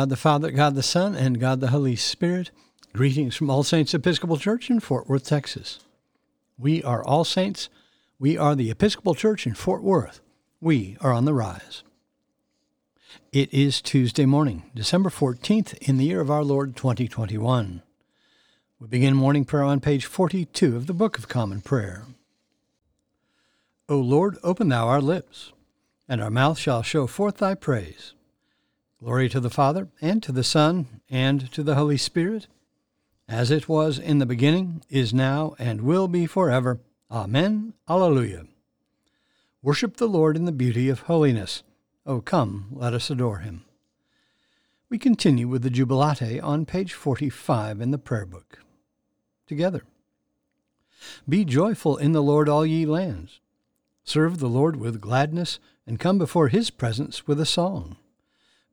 God the Father, God the Son, and God the Holy Spirit, greetings from All Saints Episcopal Church in Fort Worth, Texas. We are All Saints. We are the Episcopal Church in Fort Worth. We are on the rise. It is Tuesday morning, December 14th, in the year of our Lord 2021. We begin morning prayer on page 42 of the Book of Common Prayer. O Lord, open thou our lips, and our mouth shall show forth thy praise. Glory to the Father, and to the Son, and to the Holy Spirit, as it was in the beginning, is now, and will be forever. Amen. Alleluia. Worship the Lord in the beauty of holiness. O come, let us adore him. We continue with the Jubilate on page 45 in the Prayer Book. Together. Be joyful in the Lord, all ye lands. Serve the Lord with gladness, and come before his presence with a song.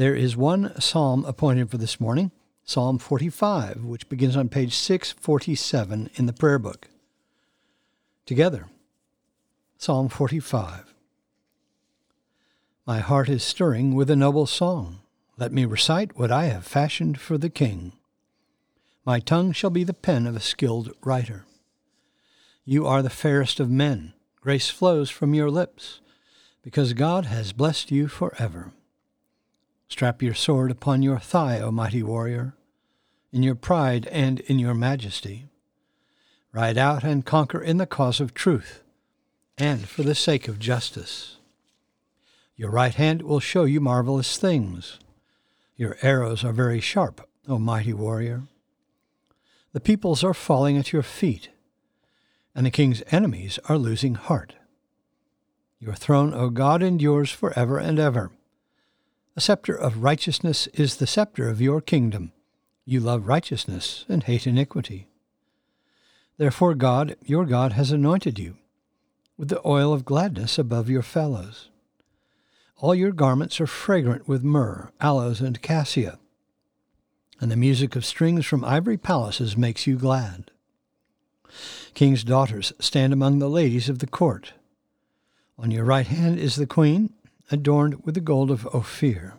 There is one psalm appointed for this morning, Psalm 45, which begins on page 647 in the prayer book. Together, Psalm 45. My heart is stirring with a noble song. Let me recite what I have fashioned for the King. My tongue shall be the pen of a skilled writer. You are the fairest of men. Grace flows from your lips, because God has blessed you forever. Strap your sword upon your thigh, O mighty warrior, in your pride and in your majesty. Ride out and conquer in the cause of truth and for the sake of justice. Your right hand will show you marvelous things. Your arrows are very sharp, O mighty warrior. The peoples are falling at your feet, and the king's enemies are losing heart. Your throne, O God, endures forever and ever. A scepter of righteousness is the scepter of your kingdom. You love righteousness and hate iniquity. Therefore, God, your God, has anointed you with the oil of gladness above your fellows. All your garments are fragrant with myrrh, aloes, and cassia, and the music of strings from ivory palaces makes you glad. King's daughters stand among the ladies of the court. On your right hand is the queen, adorned with the gold of Ophir.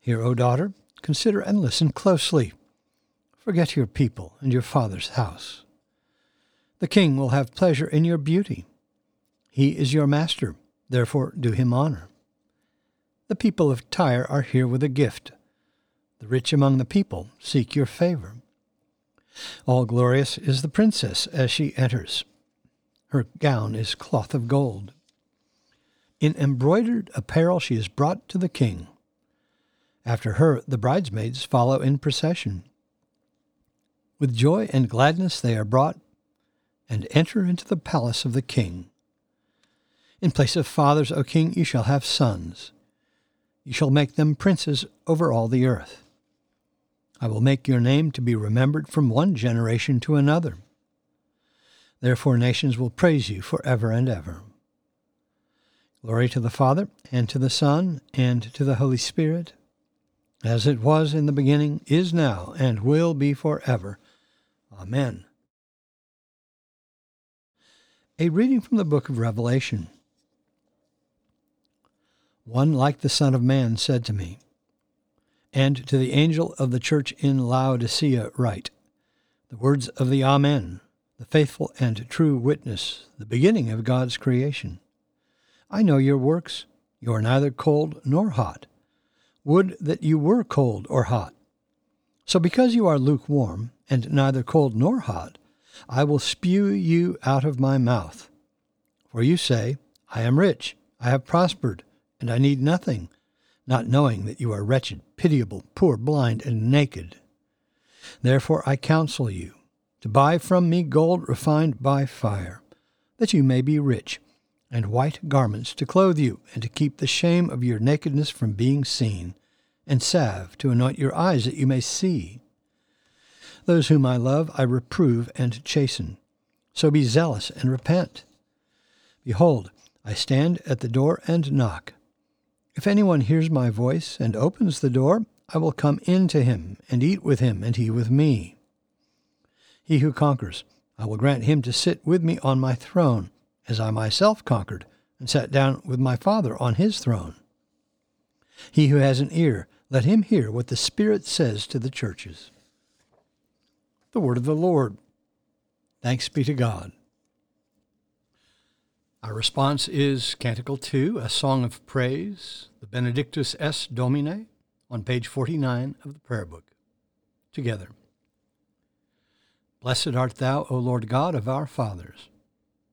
Hear, O daughter, consider and listen closely. Forget your people and your father's house. The king will have pleasure in your beauty. He is your master, therefore do him honor. The people of Tyre are here with a gift. The rich among the people seek your favor. All glorious is the princess as she enters. Her gown is cloth of gold. In embroidered apparel she is brought to the king. After her, the bridesmaids follow in procession. With joy and gladness they are brought and enter into the palace of the king. In place of fathers, O king, you shall have sons. You shall make them princes over all the earth. I will make your name to be remembered from one generation to another. Therefore nations will praise you for ever and ever. Glory to the Father, and to the Son, and to the Holy Spirit, as it was in the beginning, is now, and will be forever. Amen. A reading from the book of Revelation. One like the Son of Man said to me, and to the angel of the church in Laodicea write, the words of the Amen, the faithful and true witness, the beginning of God's creation. I know your works. You are neither cold nor hot. Would that you were cold or hot. So because you are lukewarm, and neither cold nor hot, I will spew you out of my mouth. For you say, I am rich, I have prospered, and I need nothing, not knowing that you are wretched, pitiable, poor, blind, and naked. Therefore I counsel you to buy from me gold refined by fire, that you may be rich and white garments to clothe you, and to keep the shame of your nakedness from being seen, and salve to anoint your eyes that you may see. Those whom I love I reprove and chasten. So be zealous and repent. Behold, I stand at the door and knock. If anyone hears my voice and opens the door, I will come in to him and eat with him, and he with me. He who conquers, I will grant him to sit with me on my throne, as I myself conquered and sat down with my Father on his throne. He who has an ear, let him hear what the Spirit says to the churches. The word of the Lord. Thanks be to God. Our response is Canticle 2, a song of praise, the Benedictus es Domine, on page 49 of the prayer book. Together. Blessed art thou, O Lord God of our fathers,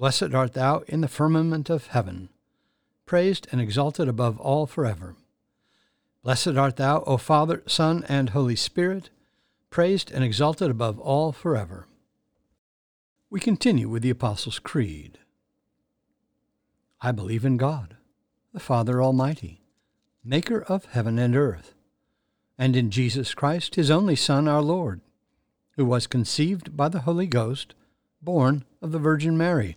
Blessed art thou in the firmament of heaven, praised and exalted above all forever. Blessed art thou, O Father, Son, and Holy Spirit, praised and exalted above all forever. We continue with the Apostles' Creed. I believe in God, the Father Almighty, maker of heaven and earth, and in Jesus Christ, his only Son, our Lord, who was conceived by the Holy Ghost, born of the Virgin Mary,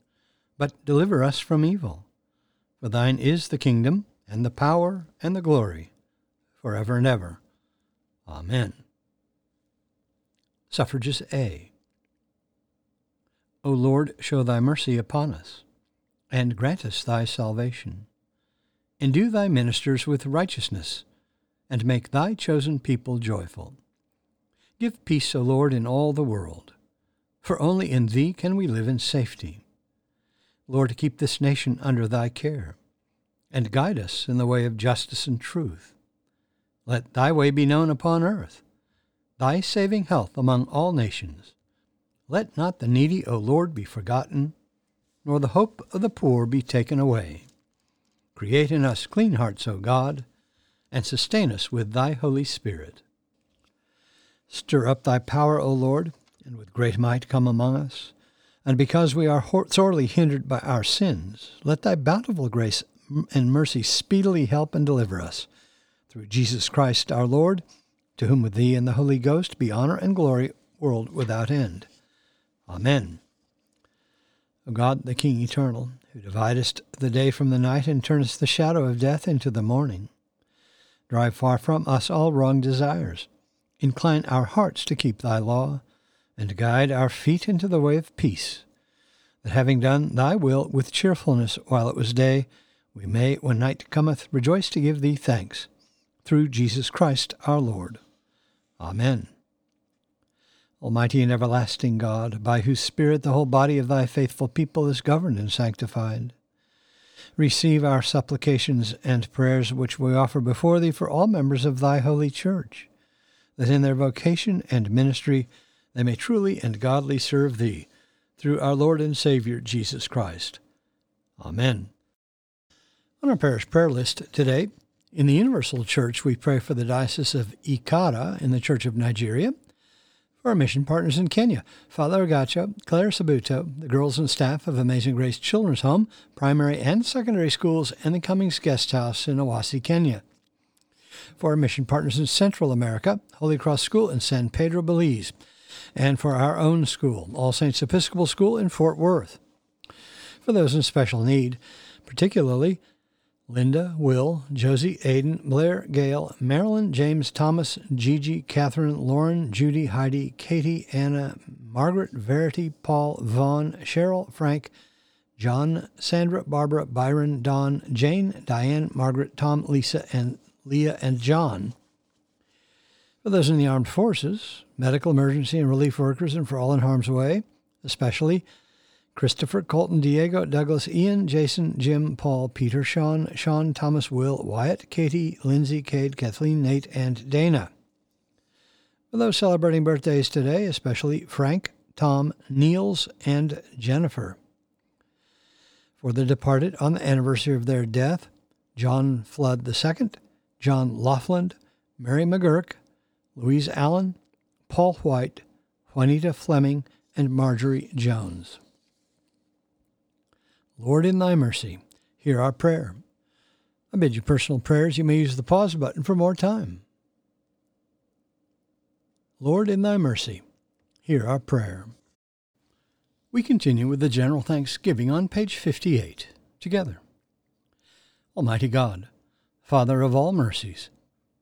but deliver us from evil. For thine is the kingdom, and the power, and the glory, for ever and ever. Amen. Suffrages A. O Lord, show thy mercy upon us, and grant us thy salvation. Endue thy ministers with righteousness, and make thy chosen people joyful. Give peace, O Lord, in all the world, for only in thee can we live in safety. Lord, keep this nation under thy care, and guide us in the way of justice and truth. Let thy way be known upon earth, thy saving health among all nations. Let not the needy, O Lord, be forgotten, nor the hope of the poor be taken away. Create in us clean hearts, O God, and sustain us with thy Holy Spirit. Stir up thy power, O Lord, and with great might come among us and because we are sorely hindered by our sins, let thy bountiful grace and mercy speedily help and deliver us. Through Jesus Christ our Lord, to whom with thee and the Holy Ghost be honor and glory, world without end. Amen. O God, the King eternal, who dividest the day from the night and turnest the shadow of death into the morning, drive far from us all wrong desires. Incline our hearts to keep thy law and guide our feet into the way of peace, that having done thy will with cheerfulness while it was day, we may, when night cometh, rejoice to give thee thanks, through Jesus Christ our Lord. Amen. Almighty and everlasting God, by whose Spirit the whole body of thy faithful people is governed and sanctified, receive our supplications and prayers which we offer before thee for all members of thy holy church, that in their vocation and ministry they may truly and godly serve thee, through our Lord and Savior Jesus Christ. Amen. On our parish prayer list today In the Universal Church, we pray for the Diocese of Ikara in the Church of Nigeria, for our mission partners in Kenya, Father Agacho, Claire Sabuto, the girls and staff of Amazing Grace Children's Home, primary and secondary schools, and the Cummings Guest House in Owasi, Kenya. For our mission partners in Central America, Holy Cross School in San Pedro, Belize, and for our own school, All Saints Episcopal School in Fort Worth. For those in special need, particularly Linda, Will, Josie, Aiden, Blair, Gail, Marilyn, James, Thomas, Gigi, Catherine, Lauren, Judy, Heidi, Katie, Anna, Margaret, Verity, Paul, Vaughn, Cheryl, Frank, John, Sandra, Barbara, Byron, Don, Jane, Diane, Margaret, Tom, Lisa, and Leah, and John. For those in the armed forces, medical emergency and relief workers, and for all in harm's way, especially Christopher, Colton, Diego, Douglas, Ian, Jason, Jim, Paul, Peter, Sean, Sean, Thomas, Will, Wyatt, Katie, Lindsay, Cade, Kathleen, Nate, and Dana. For those celebrating birthdays today, especially Frank, Tom, Niels, and Jennifer. For the departed on the anniversary of their death, John Flood II, John Laughlin, Mary McGurk, Louise Allen, Paul White, Juanita Fleming, and Marjorie Jones. Lord, in thy mercy, hear our prayer. I bid you personal prayers. You may use the pause button for more time. Lord, in thy mercy, hear our prayer. We continue with the general thanksgiving on page 58 together. Almighty God, Father of all mercies,